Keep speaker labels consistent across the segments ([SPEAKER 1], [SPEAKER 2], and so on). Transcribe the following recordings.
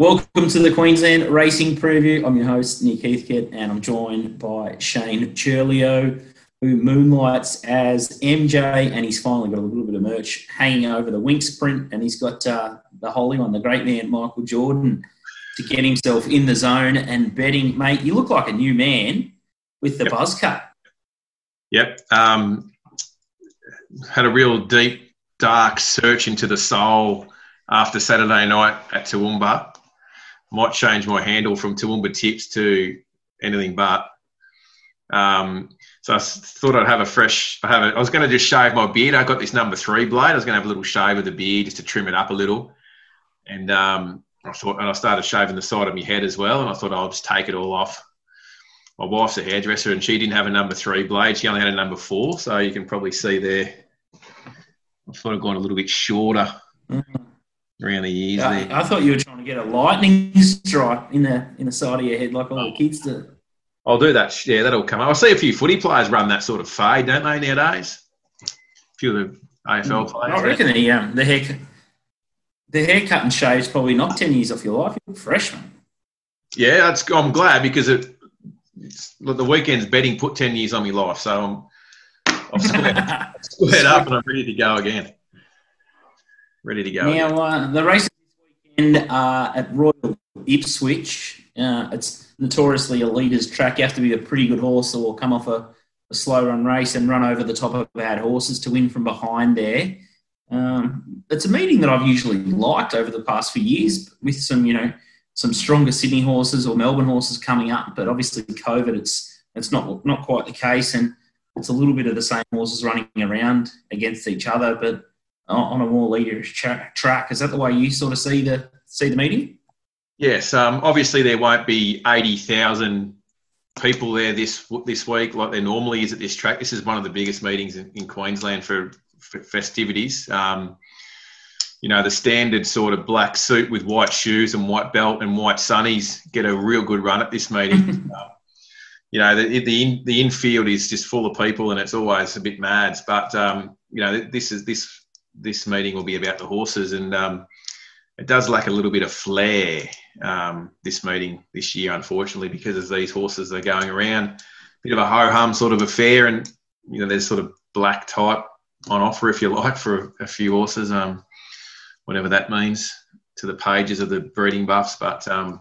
[SPEAKER 1] Welcome to the Queensland Racing Preview. I'm your host, Nick Heathcote, and I'm joined by Shane Churlio, who moonlights as MJ, and he's finally got a little bit of merch hanging over the Winx print, and he's got uh, the holy one, the great man Michael Jordan, to get himself in the zone and betting. Mate, you look like a new man with the yep. buzz cut.
[SPEAKER 2] Yep. Um, had a real deep, dark search into the soul after Saturday night at Toowoomba might change my handle from Toowoomba Tips to anything but. Um, so I thought I'd have a fresh. I have. A, I was going to just shave my beard. I got this number three blade. I was going to have a little shave of the beard just to trim it up a little, and um, I thought, and I started shaving the side of my head as well. And I thought I'll just take it all off. My wife's a hairdresser, and she didn't have a number three blade. She only had a number four. So you can probably see there. I thought I'd gone a little bit shorter. Mm-hmm the ears
[SPEAKER 1] I. I thought you were trying to get a lightning strike in the in the side of your head like all oh. the kids do.
[SPEAKER 2] I'll do that. Yeah, that'll come up. I see a few footy players run that sort of fade, don't they, nowadays? A few of the AFL mm. players.
[SPEAKER 1] I reckon the, um, the, hair, the haircut and shave's probably not 10 years off your life. You're fresh, man.
[SPEAKER 2] Yeah, that's, I'm glad because it, the weekend's betting put 10 years on my life. So I'm, I'm squared, squared up and I'm ready to go again ready to go.
[SPEAKER 1] Now, uh, the race this weekend uh, at Royal Ipswich, uh, it's notoriously a leader's track. You have to be a pretty good horse or come off a, a slow run race and run over the top of bad horses to win from behind there. Um, it's a meeting that I've usually liked over the past few years with some, you know, some stronger Sydney horses or Melbourne horses coming up. But obviously, COVID, it's it's not not quite the case, and it's a little bit of the same horses running around against each other. But on a more leaderish tra- track. Is that the way you sort of see the see the meeting?
[SPEAKER 2] Yes. Um, obviously, there won't be eighty thousand people there this this week like there normally is at this track. This is one of the biggest meetings in, in Queensland for, for festivities. Um, you know, the standard sort of black suit with white shoes and white belt and white sunnies get a real good run at this meeting. uh, you know, the the, in, the infield is just full of people and it's always a bit mad. But um, you know, this is this this meeting will be about the horses, and um, it does lack a little bit of flair. Um, this meeting this year, unfortunately, because as these horses are going around, a bit of a ho hum sort of affair, and you know there's sort of black type on offer, if you like, for a, few horses, um, whatever that means to the pages of the breeding buffs. But um,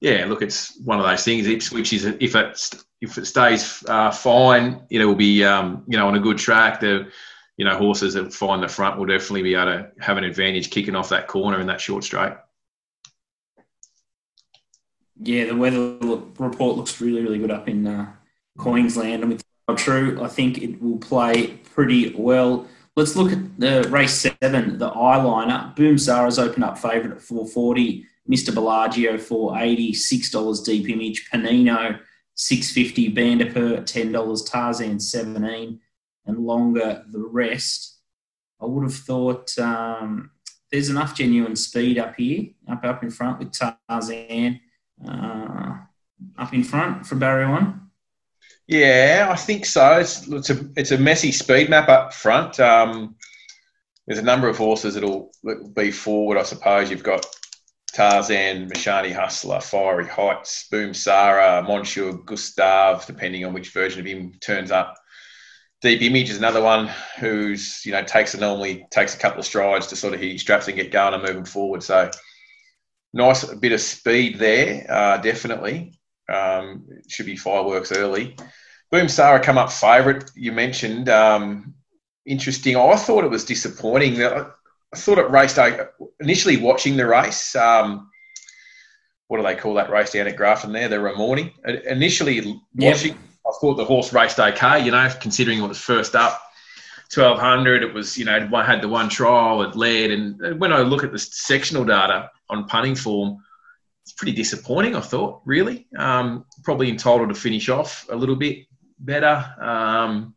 [SPEAKER 2] yeah, look, it's one of those things. Ipswich is if it if it stays uh, fine, it will be um, you know on a good track. The you know, horses that find the front will definitely be able to have an advantage kicking off that corner in that short straight.
[SPEAKER 1] Yeah, the weather report looks really, really good up in uh, Queensland. And with true, I think it will play pretty well. Let's look at the race seven, the Eye Liner. Boom Sara's open up favourite at 440. Mr. Bellagio 480, $6 deep image. Panino 650, Bandipur $10, Tarzan 17 and longer the rest. I would have thought um, there's enough genuine speed up here, up up in front with Tarzan uh, up in front for Barry one.
[SPEAKER 2] Yeah, I think so. It's, it's a it's a messy speed map up front. Um, there's a number of horses that'll, that'll be forward. I suppose you've got Tarzan, Mashani Hustler, Fiery Heights, Boom Sara, Monsieur Gustave, depending on which version of him turns up. Deep Image is another one who's you know takes it normally takes a couple of strides to sort of hit straps and get going and moving forward. So nice bit of speed there, uh, definitely. Um, should be fireworks early. Boom Sara come up favourite. You mentioned um, interesting. I thought it was disappointing. I, I thought it raced initially watching the race. Um, what do they call that race down at Grafton there? The Ramornie. Initially watching. I thought the horse raced okay, you know, considering it was first up. 1200, it was, you know, I had the one trial, it led. And when I look at the sectional data on punting form, it's pretty disappointing, I thought, really. Um, probably entitled to finish off a little bit better. Um,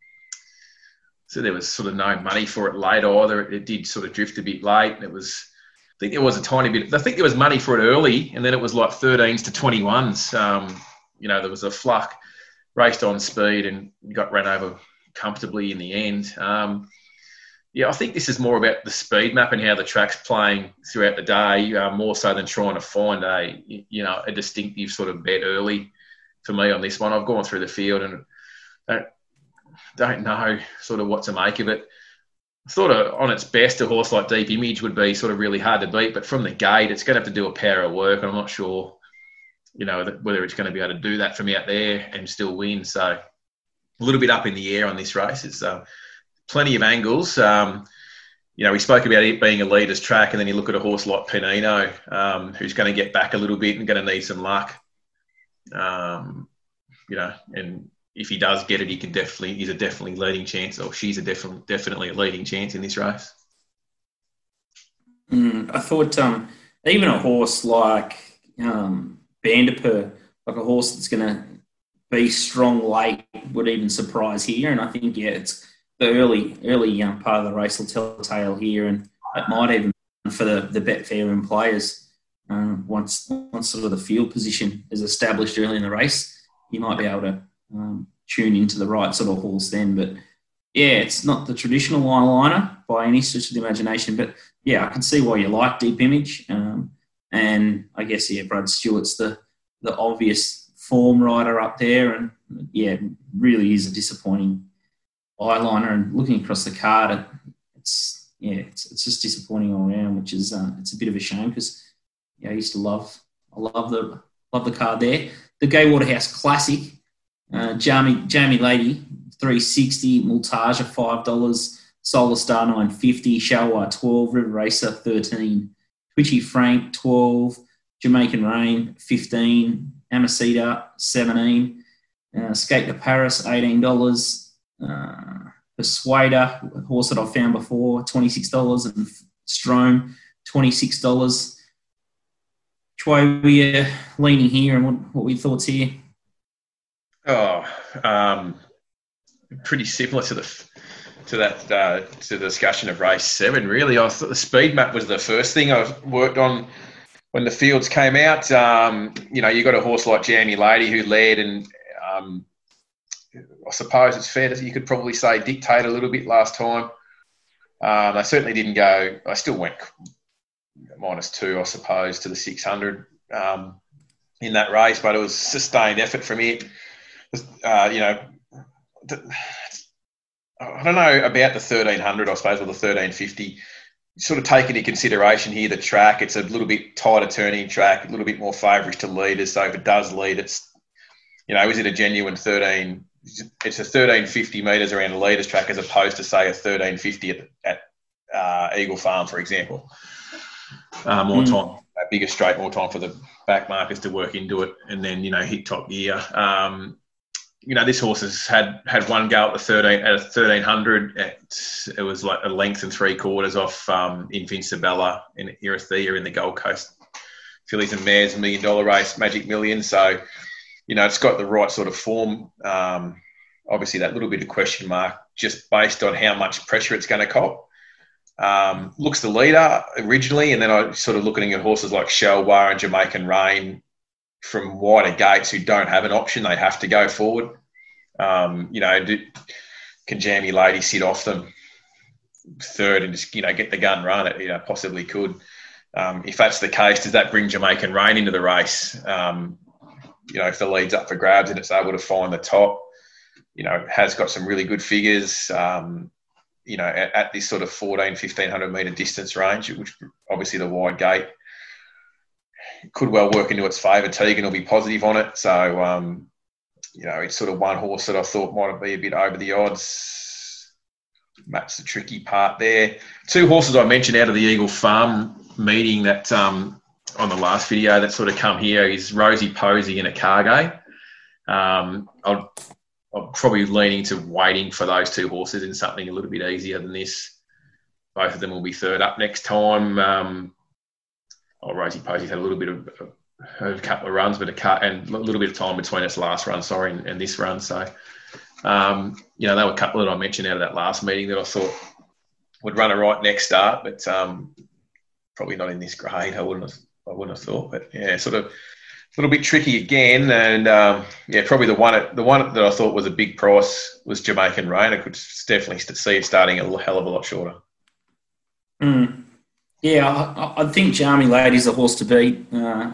[SPEAKER 2] so there was sort of no money for it late either. It did sort of drift a bit late. It was, I think there was a tiny bit, I think there was money for it early, and then it was like 13s to 21s. Um, you know, there was a fluck raced on speed and got ran over comfortably in the end. Um, yeah, I think this is more about the speed map and how the track's playing throughout the day, uh, more so than trying to find a you know a distinctive sort of bet early. For me on this one, I've gone through the field and don't, don't know sort of what to make of it. Sort of on its best, a horse like Deep Image would be sort of really hard to beat, but from the gate, it's going to have to do a power of work. I'm not sure, you know, whether it's going to be able to do that from out there and still win. So a little bit up in the air on this race. It's uh, plenty of angles. Um, you know, we spoke about it being a leader's track, and then you look at a horse like Panino, um, who's going to get back a little bit and going to need some luck. Um, you know, and if he does get it, he can definitely he's a definitely leading chance, or she's a definitely definitely a leading chance in this race.
[SPEAKER 1] Mm, I thought um, even a horse like um, Vanderpur, like a horse that's going to be strong late, would even surprise here. And I think yeah, it's the early early um, part of the race will tell the tale here, and it might even for the the Betfair and players um, once once sort of the field position is established early in the race, you might be able to um, tune into the right sort of horse then. But yeah, it's not the traditional Eye Liner by any stretch of the imagination, but yeah, I can see why you like Deep Image, um, and I guess yeah, Brad Stewart's the the obvious form rider up there, and yeah, really is a disappointing Eye Liner and looking across the card, it's yeah, it's, it's just disappointing all around, which is uh, it's a bit of a shame because yeah, I used to love I love the love the card there. The Gay Waterhouse Classic, uh, Jamie Jamie Lady three sixty, Multaja five dollars, Solar Star nine fifty, Shalwa twelve, River Racer thirteen, Twitchy Frank twelve, Jamaican Rain fifteen, Amacita seventeen, uh, Skate to Paris eighteen dollars, uh, Persuader, a horse that I've found before, $26, and Strome, $26. Troy, we're leaning here, and what, what were your thoughts here?
[SPEAKER 2] Oh, um, pretty similar to the to that uh, to the discussion of race seven. Really, I thought the speed map was the first thing I worked on when the fields came out. Um, you know, you got a horse like Jamie Lady who led, and um, I suppose it's fair to you could probably say dictate a little bit last time. Um, they certainly didn't go. I still went minus two, I suppose, to the 600 um, in that race, but it was sustained effort from it. Uh, you know, I don't know about the 1300, I suppose, or the 1350. Sort of take into consideration here the track. It's a little bit tighter turning track, a little bit more favourite to leaders. So if it does lead, it's you know, is it a genuine 13 it's a 1350 metres around a leaders track as opposed to say a 1350 at, at uh, Eagle Farm, for example. Uh, more mm. time, a bigger straight, more time for the back markers to work into it, and then you know hit top gear. Um, you know, this horse has had had one go at the 13 at a 1300. it was like a length and three quarters off um, Invincibella in Irithia in the Gold Coast fillies and mares million dollar race, Magic Million. So you know, it's got the right sort of form. Um, obviously, that little bit of question mark just based on how much pressure it's going to cop. Um, looks the leader originally, and then I sort of looking at horses like Shelwar and Jamaican Rain from wider gates who don't have an option; they have to go forward. Um, you know, do, can Jamie Lady sit off them third and just you know get the gun run? It you know possibly could. Um, if that's the case, does that bring Jamaican Rain into the race? Um, you know, if the lead's up for grabs and it's able to find the top, you know, has got some really good figures, um, you know, at, at, this sort of 14, 1500 metre distance range, which obviously the wide gate could well work into its favour. Tegan will be positive on it. So, um, you know, it's sort of one horse that I thought might be a bit over the odds. That's the tricky part there. Two horses I mentioned out of the Eagle Farm meeting that um, on the last video that sort of come here is Rosie Posey in a cargo. Um, I'll, I'm probably leaning to waiting for those two horses in something a little bit easier than this. Both of them will be third up next time. Um, oh, Rosie Posey's had a little bit of a, couple of runs, but a cut and a little bit of time between its last run, sorry, and, and this run. So, um, you know, there were a couple that I mentioned out of that last meeting that I thought would run a right next start, but um, probably not in this grade. I wouldn't have I wouldn't have thought, but yeah, sort of a little bit tricky again. And um, yeah, probably the one the one that I thought was a big price was Jamaican Rain. I could definitely see it starting a hell of a lot shorter.
[SPEAKER 1] Mm. Yeah, I, I think Charming Lady's a horse to beat. Uh,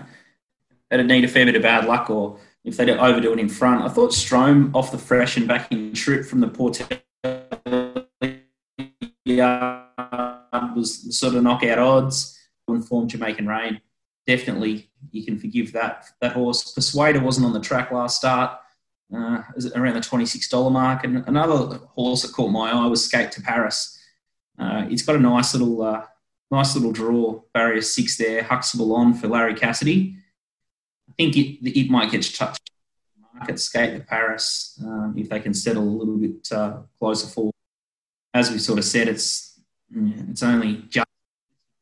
[SPEAKER 1] it'd need a fair bit of bad luck, or if they overdo it in front. I thought Strome off the fresh and back in trip from the Portel was sort of knockout odds. Informed Jamaican Rain. Definitely, you can forgive that that horse. Persuader wasn't on the track last start. Uh, around the $26 mark. And another horse that caught my eye was Skate to Paris. Uh, it's got a nice little uh, nice little draw, barrier six there, Huxtable on for Larry Cassidy. I think it, it might get touched market skate to Paris um, if they can settle a little bit uh, closer forward. As we sort of said, it's it's only just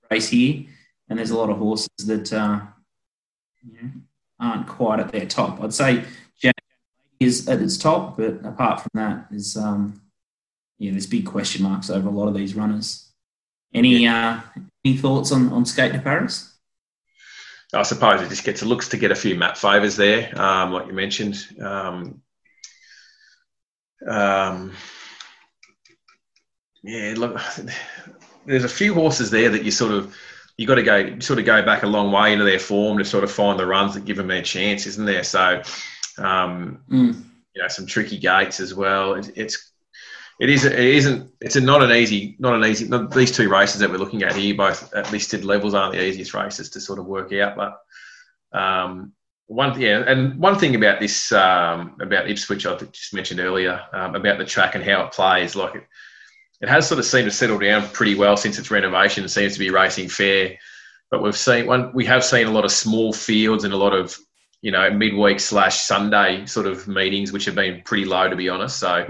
[SPEAKER 1] race here, and there's a lot of horses that uh, you know, aren't quite at their top. I'd say Jack is at its top, but apart from that, there's um, yeah, there's big question marks over a lot of these runners. Any uh, any thoughts on, on skate to Paris?
[SPEAKER 2] I suppose it just gets looks to get a few map favours there, um, like you mentioned. Um, um, yeah, look, there's a few horses there that you sort of you got to go sort of go back a long way into their form to sort of find the runs that give them their chance, isn't there? So, um, mm. you know, some tricky gates as well. It, it's it is. It isn't. It's a, not an easy. Not an easy. Not, these two races that we're looking at here, both at listed levels, aren't the easiest races to sort of work out. But um, one, yeah, and one thing about this um, about Ipswich, I just mentioned earlier um, about the track and how it plays. Like it, it has sort of seemed to settle down pretty well since its renovation. It seems to be racing fair, but we've seen one. We have seen a lot of small fields and a lot of you know midweek slash Sunday sort of meetings, which have been pretty low to be honest. So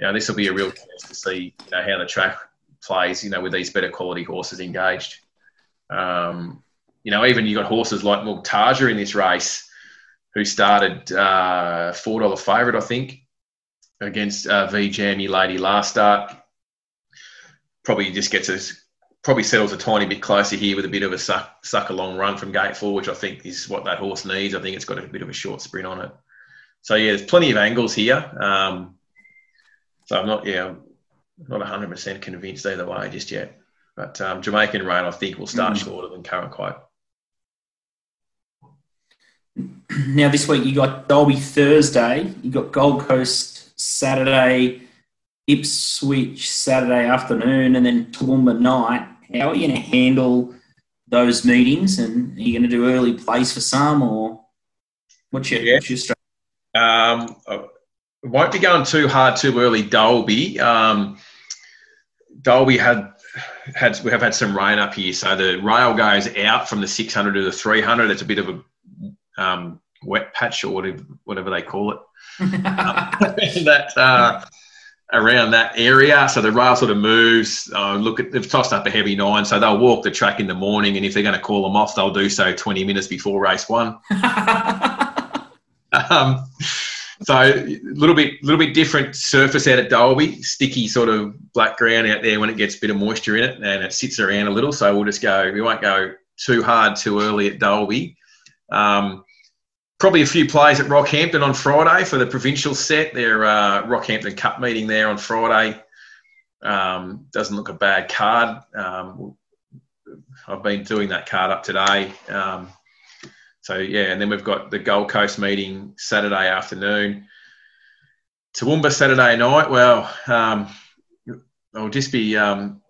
[SPEAKER 2] you know, this will be a real chance to see you know, how the track plays, you know, with these better quality horses engaged. Um, you know, even you got horses like Multaja in this race, who started uh, four dollar favourite, I think, against uh, V Jammy Lady last start. Probably just gets us, probably settles a tiny bit closer here with a bit of a suck, suck along run from gate four, which I think is what that horse needs. I think it's got a bit of a short sprint on it. So yeah, there's plenty of angles here. Um, so I'm not, yeah, I'm not 100% convinced either way just yet. But um, Jamaican Rain, I think, will start mm. shorter than current quote.
[SPEAKER 1] Now, this week you got Dalby Thursday, you got Gold Coast Saturday, Ipswich Saturday afternoon, and then Toowoomba night. How are you going to handle those meetings? And are you going to do early place for some, or what's your, yeah. what's your strategy?
[SPEAKER 2] Um, won't be going too hard too early. Dolby, um, Dalby had had we have had some rain up here, so the rail goes out from the 600 to the 300. It's a bit of a um, wet patch or whatever, whatever they call it. that uh, around that area, so the rail sort of moves. Uh, look, at, they've tossed up a heavy nine, so they'll walk the track in the morning, and if they're going to call them off, they'll do so 20 minutes before race one. um, so a little bit, little bit different surface out at Dalby. Sticky sort of black ground out there when it gets a bit of moisture in it, and it sits around a little. So we'll just go. We won't go too hard too early at Dalby. Um, probably a few plays at Rockhampton on Friday for the provincial set. Their uh, Rockhampton Cup meeting there on Friday um, doesn't look a bad card. Um, I've been doing that card up today. Um, so yeah, and then we've got the Gold Coast meeting Saturday afternoon. Toowoomba Saturday night. Well, um, I'll just be um,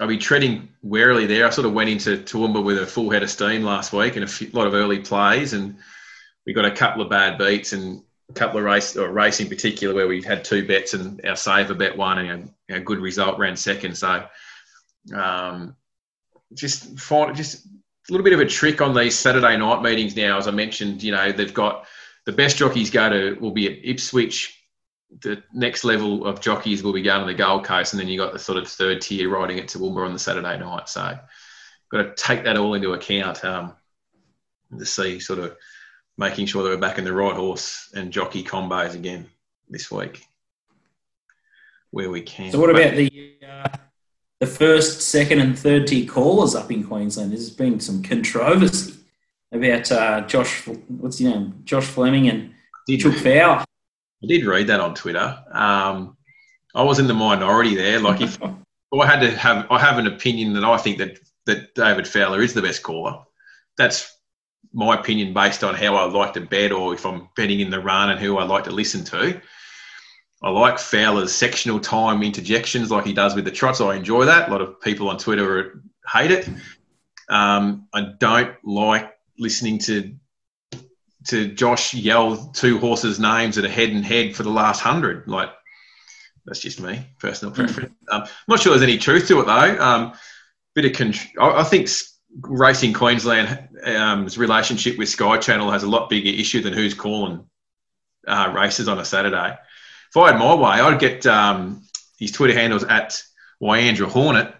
[SPEAKER 2] I'll be treading warily there. I sort of went into Toowoomba with a full head of steam last week and a few, lot of early plays, and we got a couple of bad beats and a couple of race or race in particular where we had two bets and our saver bet one and a, a good result ran second. So um, just find just a little bit of a trick on these Saturday night meetings now. As I mentioned, you know, they've got the best jockeys go to will be at Ipswich. The next level of jockeys will be going to the Gold Coast, and then you got the sort of third tier riding it to Toowoomba on the Saturday night. So, got to take that all into account um, to see sort of making sure that we're back in the right horse and jockey combos again this week where we can.
[SPEAKER 1] So, what about the uh, the first, second, and third tier callers up in Queensland. There's been some controversy about uh, Josh, what's his name, Josh Fleming and Chook Fowler.
[SPEAKER 2] I did read that on Twitter. Um, I was in the minority there. Like if I had to have I have an opinion that I think that that David Fowler is the best caller. That's my opinion based on how I like to bet or if I'm betting in the run and who I like to listen to. I like Fowler's sectional time interjections like he does with the trots. I enjoy that. A lot of people on Twitter hate it. Um, I don't like listening to to Josh yell two horses' names at a head and head for the last hundred. Like that's just me, personal hmm. preference. Um, I'm not sure there's any truth to it though. Um, bit of I, I think Racing Queensland's um, relationship with Sky Channel has a lot bigger issue than who's calling uh, races on a Saturday. Had my way, I'd get um, his Twitter handles at Wyandra Hornet,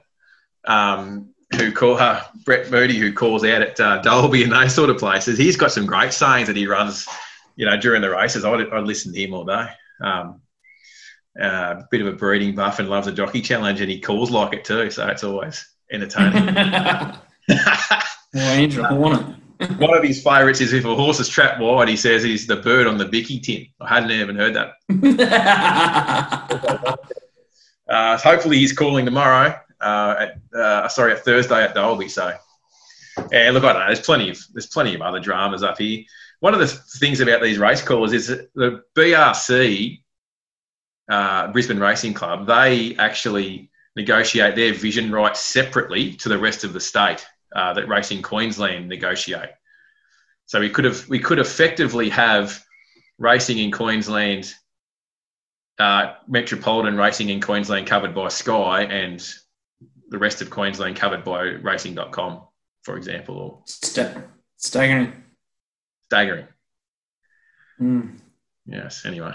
[SPEAKER 2] um, who call uh, Brett Moody, who calls out at uh, Dalby and those sort of places. He's got some great sayings that he runs, you know, during the races. I'd, I'd listen to him all day. Um, uh, bit of a breeding buff and loves a jockey challenge, and he calls like it too. So it's always entertaining.
[SPEAKER 1] Wyandra Hornet.
[SPEAKER 2] One of his favourites is if a horse is trapped wide, he says he's the bird on the Bicky tin. I hadn't even heard that. uh, hopefully, he's calling tomorrow. Uh, at, uh, sorry, at Thursday at Dalby. So, yeah, look, I don't know. There's plenty of there's plenty of other dramas up here. One of the things about these race callers is the BRC, uh, Brisbane Racing Club, they actually negotiate their vision rights separately to the rest of the state uh, that Racing Queensland negotiate. So we could have we could effectively have racing in Queensland, uh, Metropolitan Racing in Queensland covered by Sky, and the rest of Queensland covered by Racing.com, for example. Or
[SPEAKER 1] St- staggering.
[SPEAKER 2] Staggering.
[SPEAKER 1] Mm.
[SPEAKER 2] Yes. Anyway,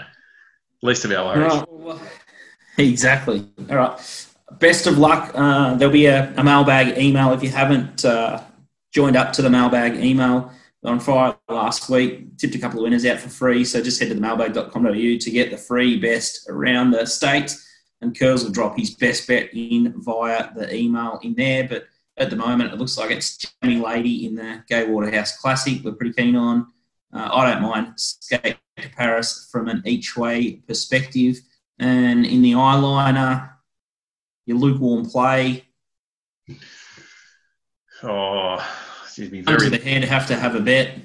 [SPEAKER 2] least of our worries.
[SPEAKER 1] Well, exactly. All right best of luck. Uh, there'll be a, a, mailbag email if you haven't uh, joined up to the mailbag email on Friday last week. Tipped a couple of winners out for free, so just head to the mailbag.com.au to get the free best around the state. And Curls will drop his best bet in via the email in there. But at the moment, it looks like it's Jamie Lady in the Gay Waterhouse Classic. We're pretty keen on. Uh, I don't mind Skate to Paris from an each way perspective. And in the Eye Liner, your lukewarm play.
[SPEAKER 2] Oh, excuse me.
[SPEAKER 1] Very the head have to have a bet.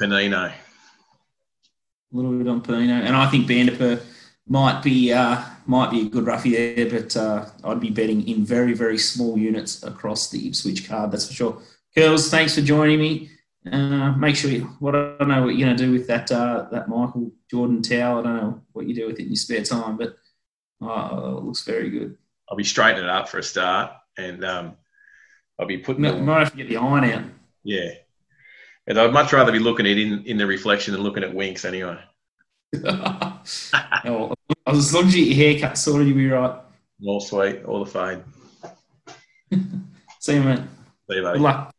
[SPEAKER 2] Panino.
[SPEAKER 1] A little bit on Panino, and I think Vanderper might be uh, might be a good roughie there, but uh, I'd be betting in very very small units across the Ipswich card. That's for sure. Curls, thanks for joining me. Uh, make sure you, what I don't know what you're going to do with that uh, that Michael Jordan towel. I don't know what you do with it in your spare time, but uh, it looks very good.
[SPEAKER 2] I'll be straightening it up for a start, and um, I'll be putting.
[SPEAKER 1] You might have to get the iron out.
[SPEAKER 2] Yeah, and I'd much rather be looking at it in, in the reflection than looking at Winx anyway.
[SPEAKER 1] oh, as long as you get your haircut sorted, you'll be right.
[SPEAKER 2] All sweet, all the fade.
[SPEAKER 1] See you, mate.
[SPEAKER 2] See you, mate.
[SPEAKER 1] Good luck.